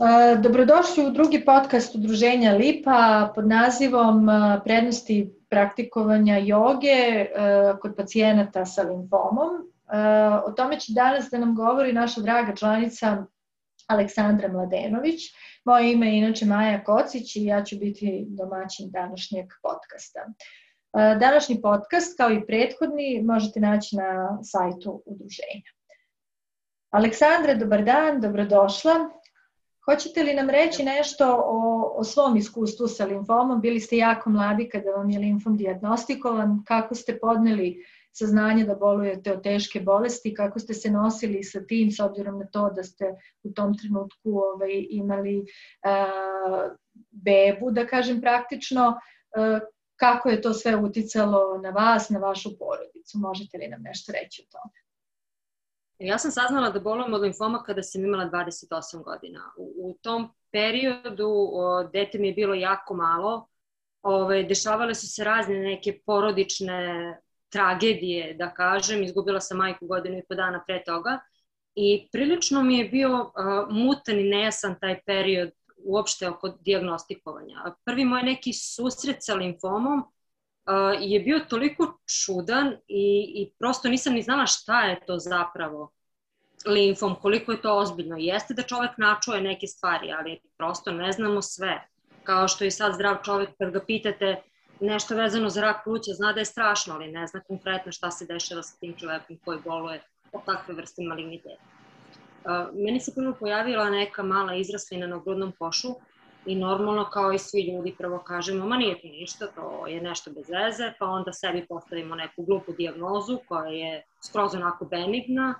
E, dobrodošli u drugi podcast Udruženja Lipa pod nazivom e, Prednosti praktikovanja joge e, kod pacijenata sa limfomom. O tome će danas da nam govori naša draga članica Aleksandra Mladenović. Moje ime je inače Maja Kocić i ja ću biti domaćin današnjeg podcasta. Današnji podcast, kao i prethodni, možete naći na sajtu udruženja. Aleksandra, dobar dan, dobrodošla. Hoćete li nam reći nešto o, o svom iskustvu sa limfomom? Bili ste jako mladi kada vam je limfom diagnostikovan. Kako ste podneli saznanje da bolujete od teške bolesti? Kako ste se nosili sa tim s obzirom na to da ste u tom trenutku ovaj, imali uh, bebu, da kažem praktično? Uh, kako je to sve uticalo na vas, na vašu porodicu? Možete li nam nešto reći o tome? Ja sam saznala da bolujem od limfoma kada sam imala 28 godina. U, u tom periodu o, dete mi je bilo jako malo. Ove, dešavale su se razne neke porodične tragedije, da kažem. Izgubila sam majku godinu i po dana pre toga. I prilično mi je bio uh, mutan i nejasan taj period uopšte oko diagnostikovanja. Prvi moj neki susret sa limfomom je bio toliko čudan i, i prosto nisam ni znala šta je to zapravo limfom, koliko je to ozbiljno. Jeste da čovek načuje neke stvari, ali prosto ne znamo sve. Kao što i sad zdrav čovek kad ga pitate nešto vezano za rak pluća, zna da je strašno, ali ne zna konkretno šta se dešava sa tim čovekom koji boluje od takve vrste maligniteta. Meni se prvo pojavila neka mala izraslina na grudnom košu i normalno kao i svi ljudi prvo kažemo ma nije to ništa, to je nešto bez veze, pa onda sebi postavimo neku glupu diagnozu koja je skroz onako benigna,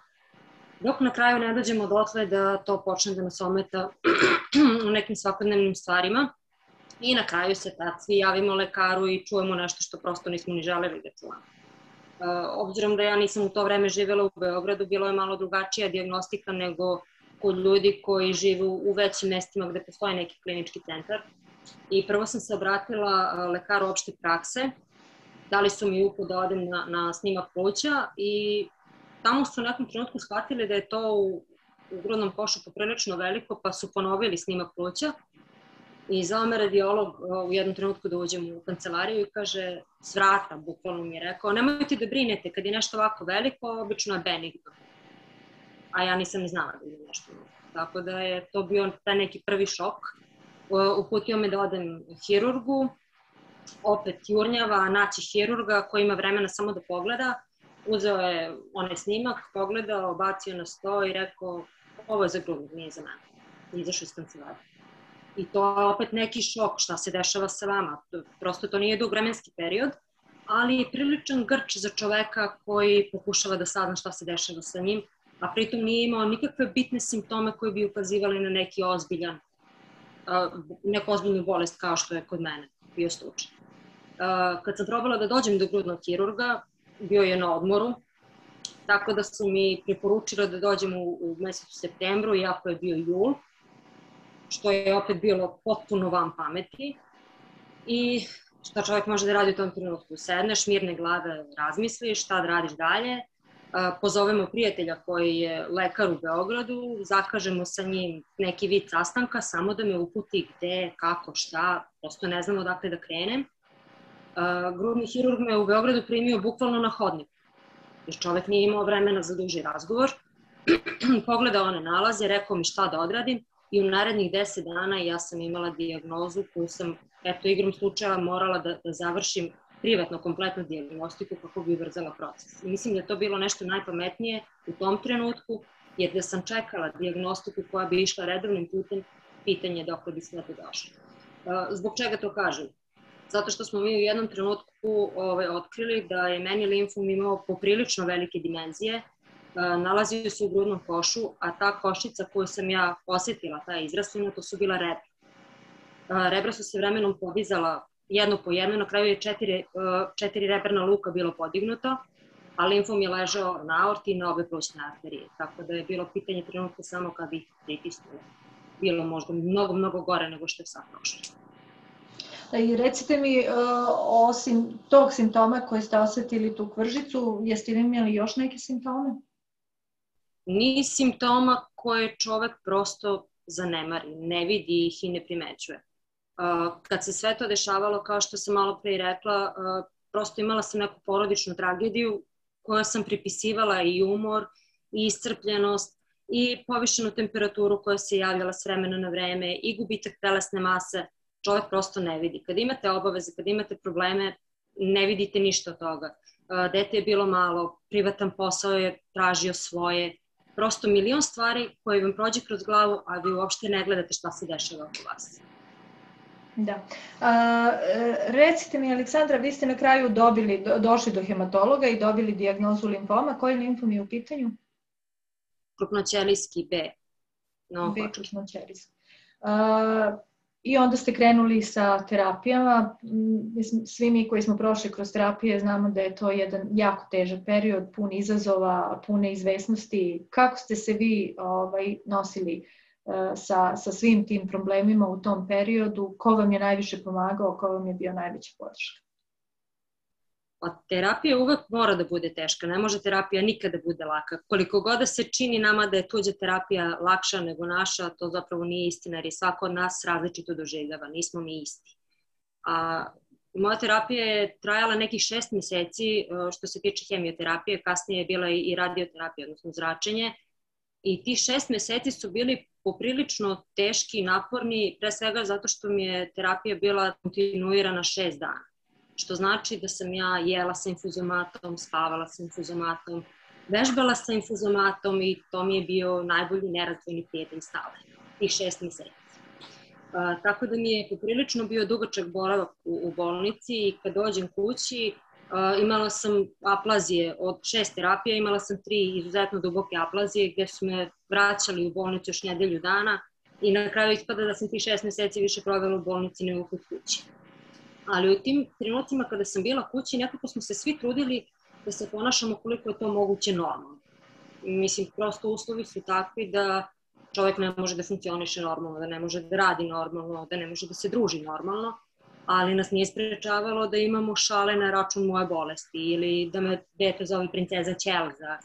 dok na kraju ne dođemo dotle da to počne da nas ometa u nekim svakodnevnim stvarima i na kraju se tad svi javimo lekaru i čujemo nešto što prosto nismo ni želeli da čujemo. Uh, obzirom da ja nisam u to vreme živela u Beogradu, bilo je malo drugačija diagnostika nego kod ljudi koji žive u većim mestima gde postoji neki klinički centar. I prvo sam se obratila lekaru opšte prakse, dali su mi uput da odem na, na snimak pluća i tamo su u nekom trenutku shvatili da je to u, u grudnom košu poprilično veliko, pa su ponovili snimak pluća. I zvao me radiolog u jednom trenutku da uđem u kancelariju i kaže, s vrata, bukvalno mi je rekao, nemojte da brinete, kad je nešto ovako veliko, obično je benigno a ja nisam ni znala da ima nešto. Tako da je to bio taj neki prvi šok. Uputio me da odem hirurgu, opet jurnjava, naći hirurga koji ima vremena samo da pogleda. Uzeo je onaj snimak, pogledao, bacio na sto i rekao ovo je za grudnog, nije za mene. Izašao iz kancelarije. I to je opet neki šok šta se dešava sa vama. Prosto to nije dug vremenski period, ali je priličan grč za čoveka koji pokušava da sazna šta se dešava sa njim a pritom nije imao nikakve bitne simptome koji bi ukazivali na neki ozbiljan, neku ozbiljnu bolest kao što je kod mene bio slučaj. Kad sam probala da dođem do grudnog hirurga, bio je na odmoru, tako da su mi preporučila da dođem u, u mesecu septembru, iako je bio jul, što je opet bilo potpuno van pameti. I šta čovjek može da radi u tom trenutku? Sedneš, mirne glave razmisliš, šta da radiš dalje, pozovemo prijatelja koji je lekar u Beogradu, zakažemo sa njim neki vid sastanka, samo da me uputi gde, kako, šta, prosto ne znam odakle da krenem. Grudni hirurg me u Beogradu primio bukvalno na hodniku, jer čovek nije imao vremena za duži razgovor. Pogledao one nalaze, rekao mi šta da odradim i u narednih 10 dana ja sam imala diagnozu koju sam, eto, igrom slučaja morala da, da završim privatno kompletnu diagnostiku kako bi ubrzala proces. I mislim da je to bilo nešto najpametnije u tom trenutku, jer da sam čekala diagnostiku koja bi išla redovnim putem, pitanje dok bi sve to došlo. Zbog čega to kažem? Zato što smo mi u jednom trenutku ovaj, otkrili da je meni limfom imao poprilično velike dimenzije, nalazio se u grudnom košu, a ta košica koju sam ja posetila, ta izraslina, to su bila rebra. Rebra su se vremenom podizala jedno po jedno, na kraju je četiri, e, četiri reperna luka bilo podignuto, a limfom je ležao na aorti i na obe plućne arterije, tako da je bilo pitanje trenutka samo kad ih pritisnulo. Bilo možda mnogo, mnogo gore nego što je sad prošlo. I recite mi, e, osim tog simptoma koje ste osetili tu kvržicu, jeste li imali još neke simptome? Ni simptoma koje čovek prosto zanemari, ne vidi ih i ne primećuje. Kad se sve to dešavalo, kao što sam malo pre rekla, prosto imala sam neku porodičnu tragediju koja sam pripisivala i umor i iscrpljenost i povišenu temperaturu koja se javljala s vremena na vreme i gubitak telesne mase, čovek prosto ne vidi. Kad imate obaveze, kad imate probleme, ne vidite ništa od toga. Dete je bilo malo, privatan posao je tražio svoje, prosto milion stvari koje vam prođe kroz glavu, a vi uopšte ne gledate šta se dešava oko vas. Da. A, e, recite mi, Aleksandra, vi ste na kraju dobili, do, došli do hematologa i dobili diagnozu limfoma. Koji limfom je u pitanju? Krupnoćelijski B. No, B krupnoćelijski. I onda ste krenuli sa terapijama. Svi mi koji smo prošli kroz terapije znamo da je to jedan jako težak period, pun izazova, pune izvesnosti. Kako ste se vi ovaj, nosili uh, sa, sa svim tim problemima u tom periodu? Ko vam je najviše pomagao? Ko vam je bio najveća podrška? Pa terapija uvek mora da bude teška, ne može terapija nikada da bude laka. Koliko god da se čini nama da je tuđa terapija lakša nego naša, to zapravo nije istina jer je svako od nas različito doživljava, nismo mi isti. A moja terapija je trajala nekih šest meseci e, što se tiče hemioterapije, kasnije je bila i radioterapija, odnosno zračenje. I ti šest meseci su bili poprilično teški i naporni, pre svega zato što mi je terapija bila kontinuirana šest dana što znači da sam ja jela sa infuzomatom, spavala sa infuzomatom, vežbala sa infuzomatom i to mi je bio najbolji nerazdvojni prijatelj stale, tih šest meseci. Uh, tako da mi je poprilično bio dugačak boravak u, u bolnici i kad dođem kući uh, imala sam aplazije od šest terapija, imala sam tri izuzetno duboke aplazije gde su me vraćali u bolnicu još nedelju dana i na kraju ispada da sam ti šest meseci više provela u bolnici nego kod kući ali u tim trenucima kada sam bila kući nekako smo se svi trudili da se ponašamo koliko je to moguće normalno. Mislim, prosto uslovi su takvi da čovjek ne može da funkcioniše normalno, da ne može da radi normalno, da ne može da se druži normalno, ali nas nije sprečavalo da imamo šale na račun moje bolesti ili da me dete zove princeza Ćelza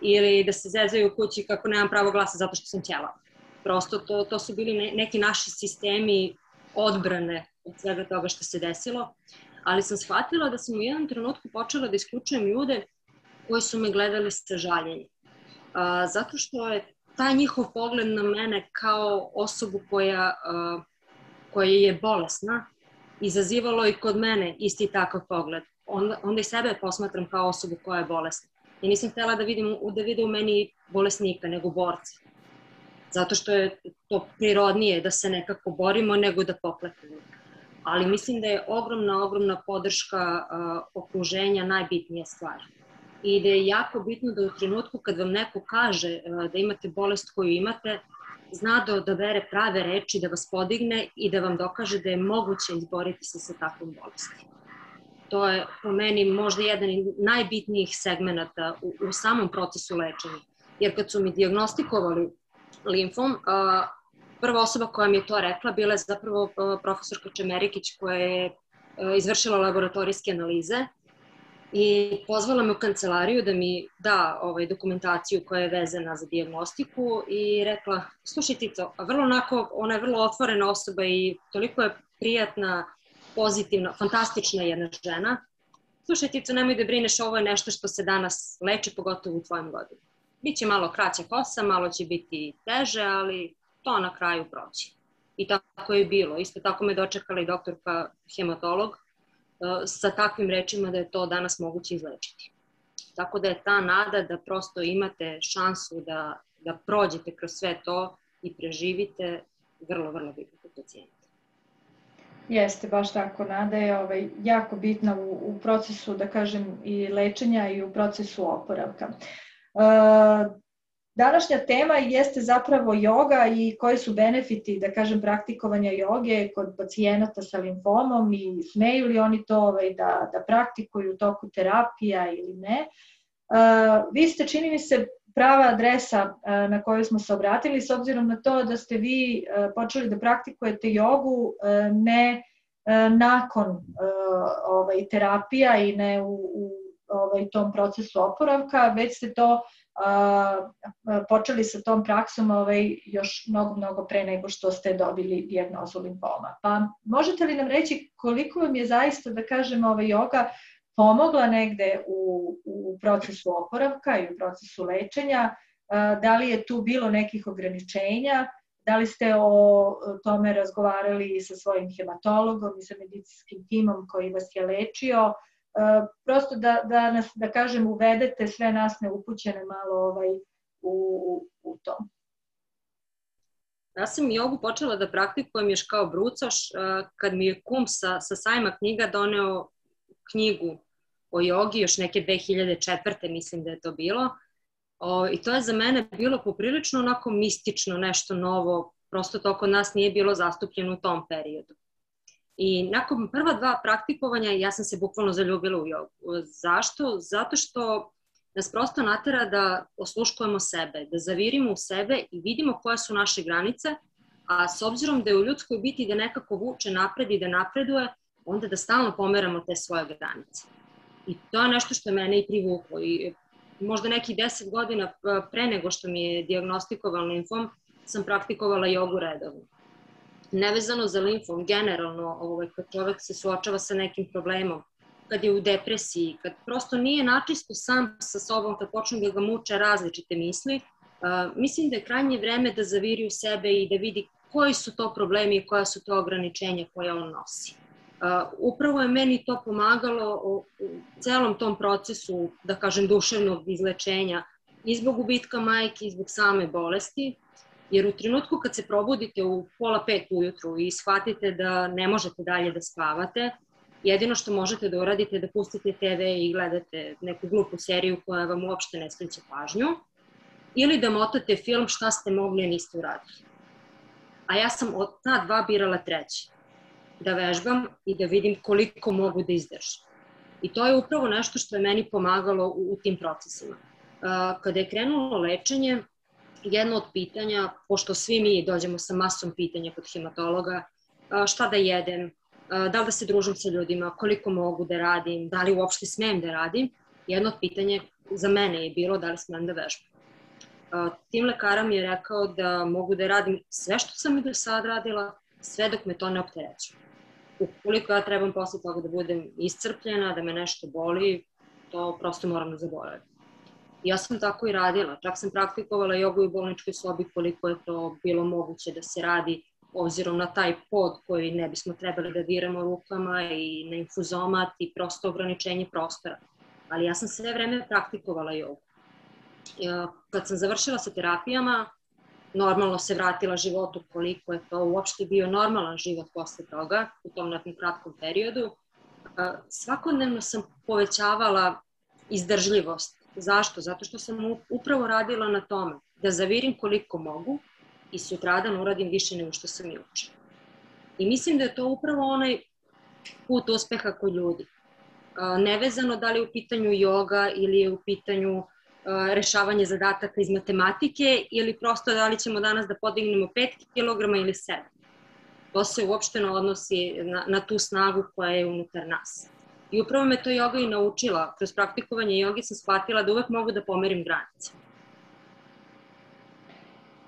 ili da se zezaju u kući kako nemam pravo glasa zato što sam ćela. Prosto to, to su bili ne, neki naši sistemi odbrane od svega toga što se desilo, ali sam shvatila da sam u jednom trenutku počela da isključujem ljude koji su me gledali sa žaljenjem. A, zato što je taj njihov pogled na mene kao osobu koja, a, koja je bolesna izazivalo i kod mene isti takav pogled. Onda, onda i sebe posmatram kao osobu koja je bolesna. I nisam htela da vidim, da vidim u meni bolesnika, nego borca. Zato što je to prirodnije da se nekako borimo nego da pokleknemo ali mislim da je ogromna, ogromna podrška uh, okruženja najbitnija stvar. I da je jako bitno da u trenutku kad vam neko kaže uh, da imate bolest koju imate, zna da odabere prave reči, da vas podigne i da vam dokaže da je moguće izboriti se sa takvom bolesti. To je po meni možda jedan najbitnijih segmenta u, u samom procesu lečenja. Jer kad su mi diagnostikovali limfom, uh, prva osoba koja mi je to rekla bila je zapravo profesorka Čemerikić koja je izvršila laboratorijske analize i pozvala me u kancelariju da mi da ovaj, dokumentaciju koja je vezana za diagnostiku i rekla, slušaj Tito, a vrlo onako, ona je vrlo otvorena osoba i toliko je prijatna, pozitivna, fantastična jedna žena. Slušaj Tito, nemoj da brineš, ovo je nešto što se danas leči, pogotovo u tvojom godinu. Biće malo kraća kosa, malo će biti teže, ali to na kraju proći. I tako je bilo. Isto tako me dočekala i doktorka hematolog uh, sa takvim rečima da je to danas moguće izlečiti. Tako da je ta nada da prosto imate šansu da, da prođete kroz sve to i preživite vrlo, vrlo bitno pacijenta. Jeste, baš tako. Nada je ovaj, jako bitna u, u procesu, da kažem, i lečenja i u procesu oporavka. Uh, Današnja tema jeste zapravo joga i koji su benefiti, da kažem, praktikovanja joge kod pacijenata sa limfomom i smeju li oni to ovaj, da, da praktikuju u toku terapija ili ne. Uh, vi ste, čini mi se, prava adresa uh, na koju smo se obratili s obzirom na to da ste vi uh, počeli da praktikujete jogu ne nakon ovaj, terapija i ne u, u ovaj, tom procesu oporavka, već ste to počeli sa tom praksom ovaj, još mnogo, mnogo pre nego što ste dobili dijagnozu limfoma. Pa možete li nam reći koliko vam je zaista, da kažemo, ovaj, yoga pomogla negde u, u procesu oporavka i u procesu lečenja, da li je tu bilo nekih ograničenja, da li ste o tome razgovarali sa svojim hematologom i sa medicinskim timom koji vas je lečio, prosto da, da nas, da kažem, uvedete sve nas neupućene malo ovaj, u, u to. Ja sam jogu počela da praktikujem još kao brucoš kad mi je kum sa, sa sajma knjiga doneo knjigu o jogi još neke 2004. mislim da je to bilo. O, I to je za mene bilo poprilično onako mistično, nešto novo, prosto to kod nas nije bilo zastupljeno u tom periodu. I nakon prva dva praktikovanja ja sam se bukvalno zaljubila u jogu. Zašto? Zato što nas prosto natera da osluškujemo sebe, da zavirimo u sebe i vidimo koje su naše granice, a s obzirom da je u ljudskoj biti da nekako vuče napred i da napreduje, onda da stalno pomeramo te svoje granice. I to je nešto što je mene i privuklo. I možda neki deset godina pre nego što mi je diagnostikovan limfom, sam praktikovala jogu redovno nevezano za limfom, generalno ovaj, kad čovek se suočava sa nekim problemom, kad je u depresiji, kad prosto nije načisto sam sa sobom, kad počne da ga muče različite misli, uh, mislim da je krajnje vreme da zaviri u sebe i da vidi koji su to problemi i koja su to ograničenja koje on nosi. Upravo je meni to pomagalo u, celom tom procesu, da kažem, duševnog izlečenja i zbog gubitka majke i zbog same bolesti, Jer u trenutku kad se probudite u pola pet ujutru i shvatite da ne možete dalje da spavate, jedino što možete da uradite je da pustite TV i gledate neku glupu seriju koja vam uopšte ne skreće pažnju, ili da motate film šta ste mogli, a niste uradili. A ja sam od ta dva birala treći. Da vežbam i da vidim koliko mogu da izdržim. I to je upravo nešto što je meni pomagalo u, u tim procesima. Kada je krenulo lečenje, jedno od pitanja, pošto svi mi dođemo sa masom pitanja kod hematologa, šta da jedem, da li da se družim sa ljudima, koliko mogu da radim, da li uopšte smem da radim, jedno od pitanja za mene je bilo da li smem da vežbam. Tim lekara mi je rekao da mogu da radim sve što sam i do sad radila, sve dok me to ne opterećuje. Ukoliko ja trebam posle toga da budem iscrpljena, da me nešto boli, to prosto moram da zaboravim. Ja sam tako i radila, čak sam praktikovala jogu u bolničkoj sobi koliko je to bilo moguće da se radi obzirom na taj pod koji ne bismo trebali da diramo rukama i na infuzomat i prosto ograničenje prostora. Ali ja sam sve vreme praktikovala jogu. Kad sam završila sa terapijama, normalno se vratila životu koliko je to uopšte bio normalan život posle toga, u tom nekom kratkom periodu. Svakodnevno sam povećavala izdržljivost Zašto? Zato što sam upravo radila na tome da zavirim koliko mogu i sutradan uradim više nego što sam juče. I mislim da je to upravo onaj put uspeha kod ljudi. Nevezano da li je u pitanju joga ili je u pitanju rešavanje zadataka iz matematike ili prosto da li ćemo danas da podignemo 5 kg ili 7. To se uopšte ne odnosi na, na tu snagu koja je unutar nas. I upravo me to joga i naučila. Kroz praktikovanje jogi sam shvatila da uvek mogu da pomerim granice.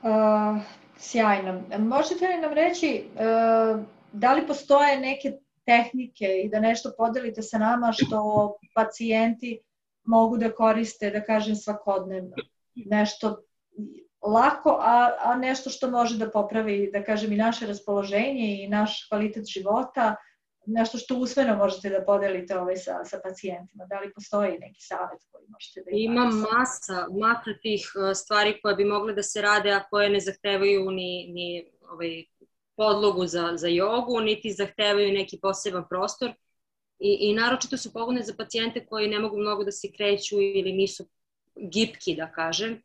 Uh, sjajno. Možete li nam reći uh, da li postoje neke tehnike i da nešto podelite sa nama što pacijenti mogu da koriste, da kažem, svakodnevno? Nešto lako, a, a nešto što može da popravi, da kažem, i naše raspoloženje i naš kvalitet života, nešto što usmeno možete da podelite ovaj sa, sa pacijentima? Da li postoji neki savjet koji možete da imate? Ima masa, masa tih uh, stvari koje bi mogle da se rade, a koje ne zahtevaju ni, ni ovaj, podlogu za, za jogu, niti zahtevaju neki poseban prostor. I, I naročito su pogodne za pacijente koji ne mogu mnogo da se kreću ili nisu gipki, da kažem.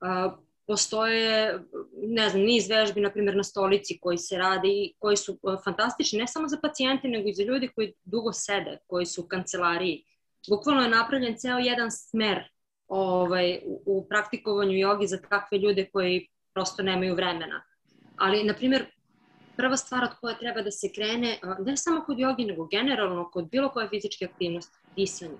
Uh, postoje, ne znam, niz vežbi, na primjer, na stolici koji se rade i koji su e, fantastični ne samo za pacijente, nego i za ljudi koji dugo sede, koji su u kancelariji. Bukvalno je napravljen ceo jedan smer ovaj, u, u praktikovanju jogi za takve ljude koji prosto nemaju vremena. Ali, na primjer, prva stvar od koja treba da se krene, ne samo kod jogi, nego generalno kod bilo koje fizičke aktivnosti, disanje.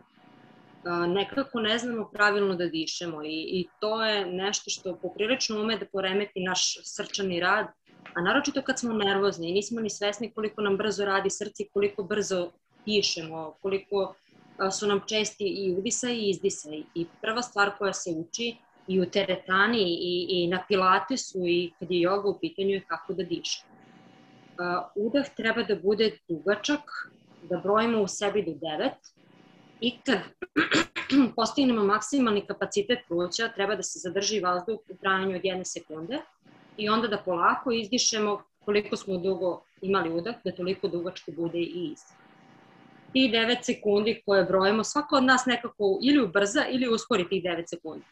nekako ne znamo pravilno da dišemo i, i to je nešto što poprilično ume da poremeti naš srčani rad, a naročito kad smo nervozni i nismo ni svesni koliko nam brzo radi srce koliko brzo dišemo, koliko su nam česti i udisa i izdisa. I prva stvar koja se uči i u teretani i, i na pilatesu i kad je joga u pitanju je kako da diše. Udah treba da bude dugačak, da brojimo u sebi do 9 i kad postignemo maksimalni kapacitet pluća, treba da se zadrži vazduh u trajanju od jedne sekunde i onda da polako izdišemo koliko smo dugo imali udah, da toliko dugačko bude i izdah. Ti 9 sekundi koje brojimo, svako od nas nekako ili ubrza ili uspori tih 9 sekundi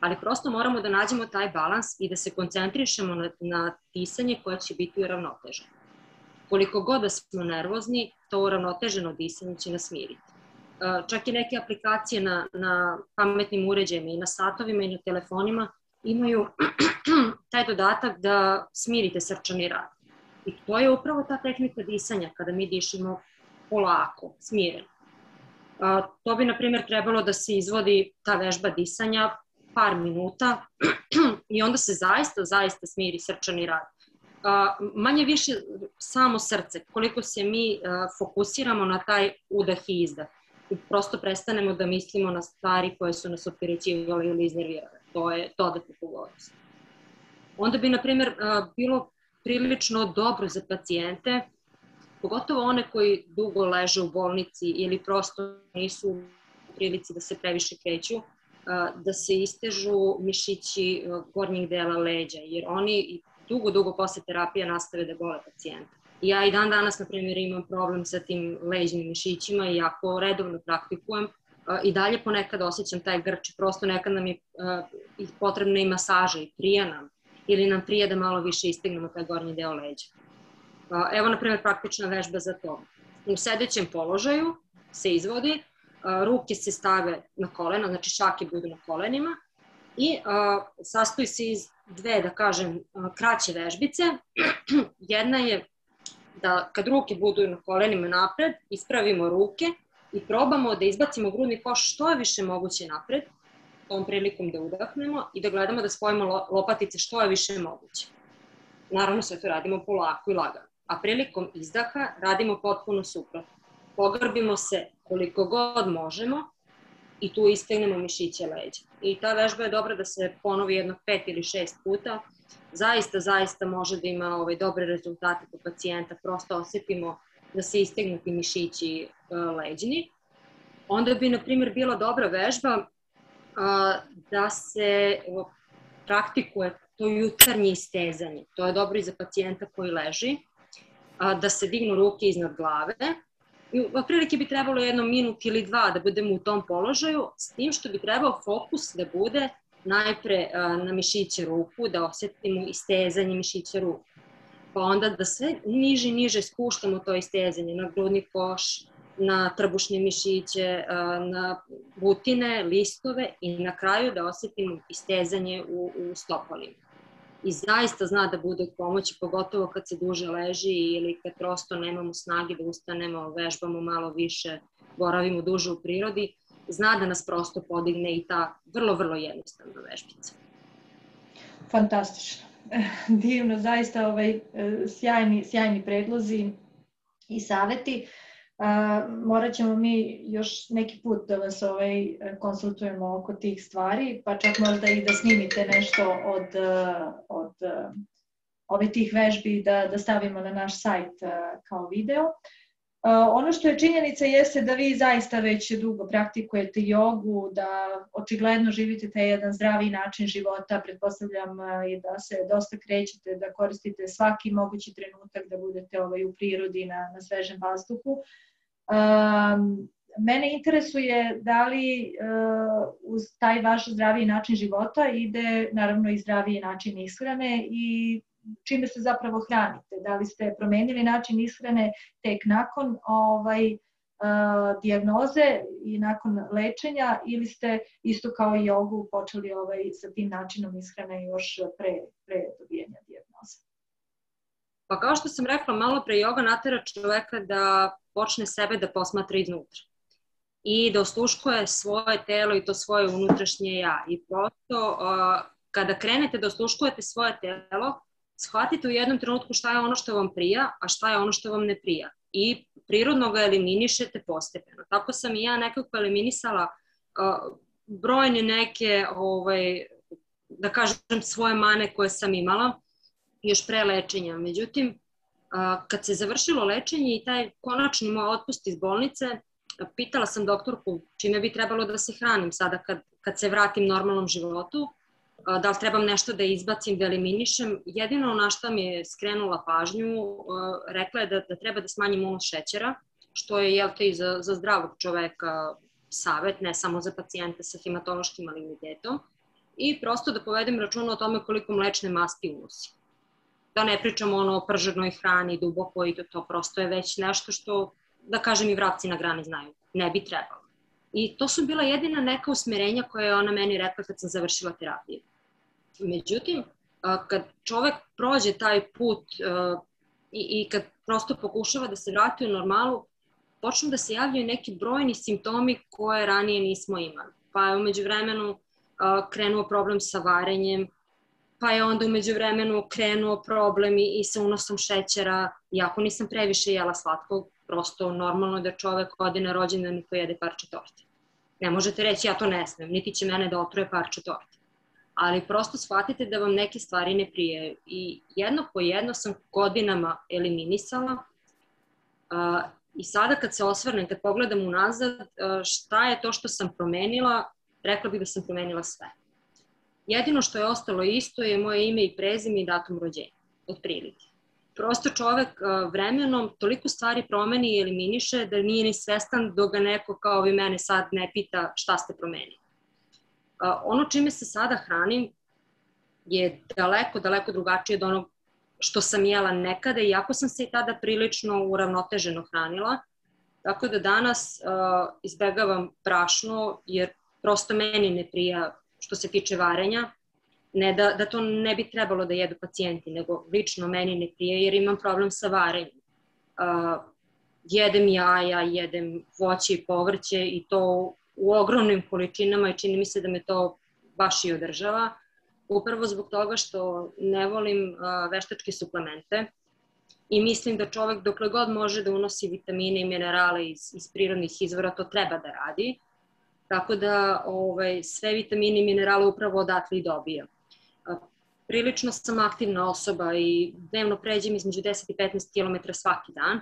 ali prosto moramo da nađemo taj balans i da se koncentrišemo na, na disanje koje će biti uravnoteženo. Koliko god da smo nervozni, to uravnoteženo disanje će nas smiriti. E, čak i neke aplikacije na, na pametnim uređajima i na satovima i na telefonima imaju taj dodatak da smirite srčani rad. I to je upravo ta tehnika disanja, kada mi dišimo polako, smireno. A, to bi, na primjer, trebalo da se izvodi ta vežba disanja par minuta i onda se zaista, zaista smiri srčani rad. Manje više samo srce, koliko se mi fokusiramo na taj udah i izdah. I prosto prestanemo da mislimo na stvari koje su nas opterećivale ili iznervirale. To je dodatna pogodnost. Onda bi, na primjer, bilo prilično dobro za pacijente, pogotovo one koji dugo leže u bolnici ili prosto nisu u prilici da se previše kreću, da se istežu mišići gornjeg dela leđa, jer oni dugo, dugo posle terapije nastave da bole pacijenta. Ja i dan danas, na primjer, imam problem sa tim leđnim mišićima i ako redovno praktikujem, i dalje ponekad osjećam taj grč, prosto nekad nam je potrebna i masaža i prija nam, ili nam prije da malo više istignemo taj gornji deo leđa. Evo, na primjer, praktična vežba za to. U sedećem položaju se izvodi, ruke se stave na kolena, znači šake budu na kolenima i a, sastoji se iz dve, da kažem, kraće vežbice. Jedna je da kad ruke budu na kolenima napred, ispravimo ruke i probamo da izbacimo grudni koš što je više moguće napred, tom prilikom da udahnemo i da gledamo da spojimo lopatice što je više moguće. Naravno sve to radimo polako i lagano. A prilikom izdaha radimo potpuno suprotno. Pogrbimo se koliko god možemo i tu istegnemo mišiće leđa. I ta vežba je dobra da se ponovi jedno pet ili šest puta. Zaista, zaista može da ima ovaj, dobre rezultate kod pacijenta. Prosto osetimo da se istegnu ti mišići uh, leđini. Onda bi, na primjer, bila dobra vežba uh, da se uh, praktikuje to jutarnje istezanje. To je dobro i za pacijenta koji leži. Da se dignu ruke iznad glave, otprilike bi trebalo jedno minut ili dva da budemo u tom položaju, s tim što bi trebao fokus da bude najpre na mišiće ruku, da osetimo istezanje mišića ruku. Pa onda da sve niže i niže spuštamo to istezanje na grudni koš, na trbušne mišiće, na butine, listove i na kraju da osetimo istezanje u, u stopalima i zaista zna da bude od pomoći, pogotovo kad se duže leži ili kad prosto nemamo snage da ustanemo, vežbamo malo više, boravimo duže u prirodi, zna da nas prosto podigne i ta vrlo, vrlo jednostavna vežbica. Fantastično. Divno, zaista ovaj, e, sjajni, sjajni predlozi i saveti. Morat ćemo mi još neki put da vas ovaj, konsultujemo oko tih stvari, pa čak možda i da snimite nešto od, od ove tih vežbi da, da stavimo na naš sajt kao video. Ono što je činjenica jeste da vi zaista već dugo praktikujete jogu, da očigledno živite taj jedan zdravi način života, pretpostavljam i da se dosta krećete, da koristite svaki mogući trenutak da budete ovaj, u prirodi na, na svežem vazduhu. Um, mene interesuje da li uh, uz taj vaš zdraviji način života ide naravno i zdraviji način ishrane i čime se zapravo hranite. Da li ste promenili način ishrane tek nakon ovaj, uh, dijagnoze i nakon lečenja ili ste isto kao i jogu počeli ovaj, sa tim načinom ishrane još pre, pre dobijanja dijagnoze? Pa kao što sam rekla malo pre, joga natera čoveka da počne sebe da posmatra iznutra. i da osluškuje svoje telo i to svoje unutrašnje ja. I prosto kada krenete da osluškujete svoje telo, shvatite u jednom trenutku šta je ono što vam prija, a šta je ono što vam ne prija. I prirodno ga eliminišete postepeno. Tako sam i ja nekako eliminisala uh, brojne neke, ovaj, da kažem, svoje mane koje sam imala još pre lečenja. Međutim, uh, kad se završilo lečenje i taj konačni moj otpust iz bolnice, pitala sam doktorku čime bi trebalo da se hranim sada kad, kad se vratim normalnom životu da li trebam nešto da izbacim, da eliminišem. Jedino na što mi je skrenula pažnju, rekla je da, da treba da smanjim unos šećera, što je, jel te, i za, za zdravog čoveka savet, ne samo za pacijente sa hematološkim malignitetom, i prosto da povedem računa o tome koliko mlečne masti unosi. Da ne pričamo ono o prženoj hrani duboko i to, to prosto je već nešto što, da kažem, i vrapci na grani znaju. Ne bi trebalo. I to su bila jedina neka usmerenja koje je ona meni rekla kad sam završila terapiju. Međutim, kad čovek prođe taj put i, i kad prosto pokušava da se vrati u normalu, počnu da se javljaju neki brojni simptomi koje ranije nismo imali. Pa je umeđu vremenu krenuo problem sa varenjem, pa je onda umeđu vremenu krenuo problem i, i sa unosom šećera, iako nisam previše jela slatkog, prosto normalno da čovek ode na rođendan i pojede parče torte. Ne možete reći ja to ne smem, niti će mene da otruje parče torte ali prosto shvatite da vam neke stvari ne prije. I jedno po jedno sam godinama eliminisala uh, i sada kad se osvrnem, kad pogledam unazad, uh, šta je to što sam promenila, rekla bih da sam promenila sve. Jedino što je ostalo isto je moje ime i prezime i datum rođenja, otprilike. Prosto čovek uh, vremenom toliko stvari promeni i eliminiše da nije ni svestan dok ga neko kao vi mene sad ne pita šta ste promenili ono čime se sada hranim je daleko, daleko drugačije od onog što sam jela nekada, iako sam se i tada prilično uravnoteženo hranila. Tako da danas uh, izbegavam brašno, jer prosto meni ne prija što se tiče varenja. Ne da, da to ne bi trebalo da jedu pacijenti, nego lično meni ne prije, jer imam problem sa varenjem. Uh, jedem jaja, jedem voće i povrće i to u ogromnim količinama i čini mi se da me to baš i održava. Upravo zbog toga što ne volim veštačke suplemente i mislim da čovek dokle god može da unosi vitamine i minerale iz, iz prirodnih izvora, to treba da radi. Tako da ovaj, sve vitamine i minerale upravo odatle i dobija. Prilično sam aktivna osoba i dnevno pređem između 10 i 15 km svaki dan.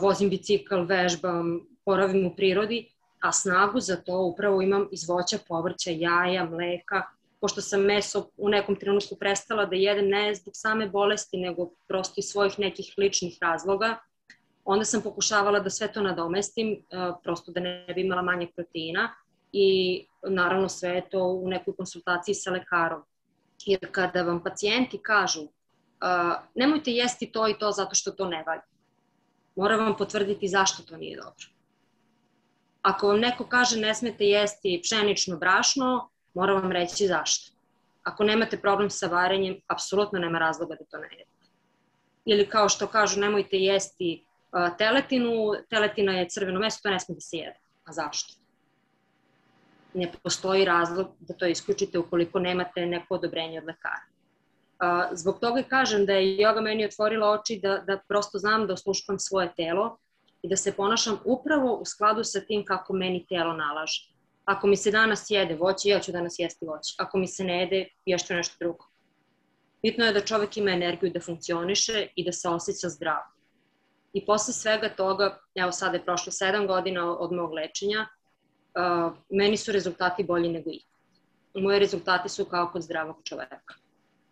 Vozim bicikl, vežbam, poravim u prirodi a snagu za to upravo imam iz voća, povrća, jaja, mleka, pošto sam meso u nekom trenutku prestala da jedem ne zbog same bolesti, nego prosto iz svojih nekih ličnih razloga, onda sam pokušavala da sve to nadomestim, e, prosto da ne bi imala manje proteina i naravno sve je to u nekoj konsultaciji sa lekarom. Jer kada vam pacijenti kažu e, nemojte jesti to i to zato što to ne valja, mora vam potvrditi zašto to nije dobro Ako vam neko kaže ne smete jesti pšenično brašno, mora vam reći zašto. Ako nemate problem sa varenjem, apsolutno nema razloga da to ne jedete. Ili kao što kažu, nemojte jesti teletinu, teletina je crveno meso, to ne sme da se jede. A zašto? Ne postoji razlog da to isključite ukoliko nemate neko odobrenje od lekara. Zbog toga kažem da je joga meni otvorila oči da, da prosto znam da osluškam svoje telo, i da se ponašam upravo u skladu sa tim kako meni telo nalaže. Ako mi se danas jede voće, ja ću danas jesti voće. Ako mi se ne jede, ješću nešto drugo. Bitno je da čovek ima energiju da funkcioniše i da se osjeća zdravo. I posle svega toga, evo sada je prošlo 7 godina od mog lečenja, uh, meni su rezultati bolji nego ikad. Moje rezultati su kao kod zdravog čoveka.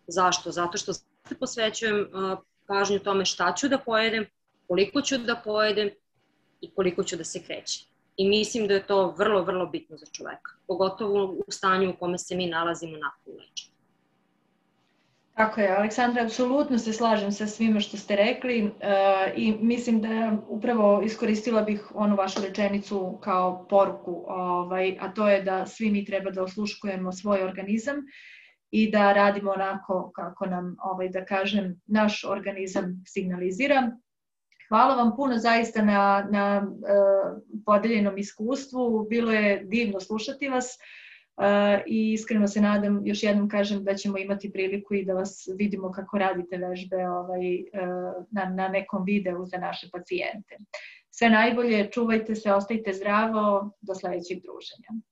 Zašto? Zato što se posvećujem uh, pažnju tome šta ću da pojedem, koliko ću da pojedem i koliko ću da se krećem. I mislim da je to vrlo, vrlo bitno za čoveka, pogotovo u stanju u kome se mi nalazimo nakon. Tako je, Aleksandra, apsolutno se slažem sa svima što ste rekli uh, i mislim da upravo iskoristila bih onu vašu rečenicu kao poruku, ovaj, a to je da svi mi treba da osluškujemo svoj organizam i da radimo onako kako nam, ovaj, da kažem, naš organizam signalizira Hvala vam puno zaista na, na uh, podeljenom iskustvu. Bilo je divno slušati vas i iskreno se nadam, još jednom kažem da ćemo imati priliku i da vas vidimo kako radite vežbe ovaj, uh, na, na nekom videu za naše pacijente. Sve najbolje, čuvajte se, ostajte zdravo, do sledećeg druženja.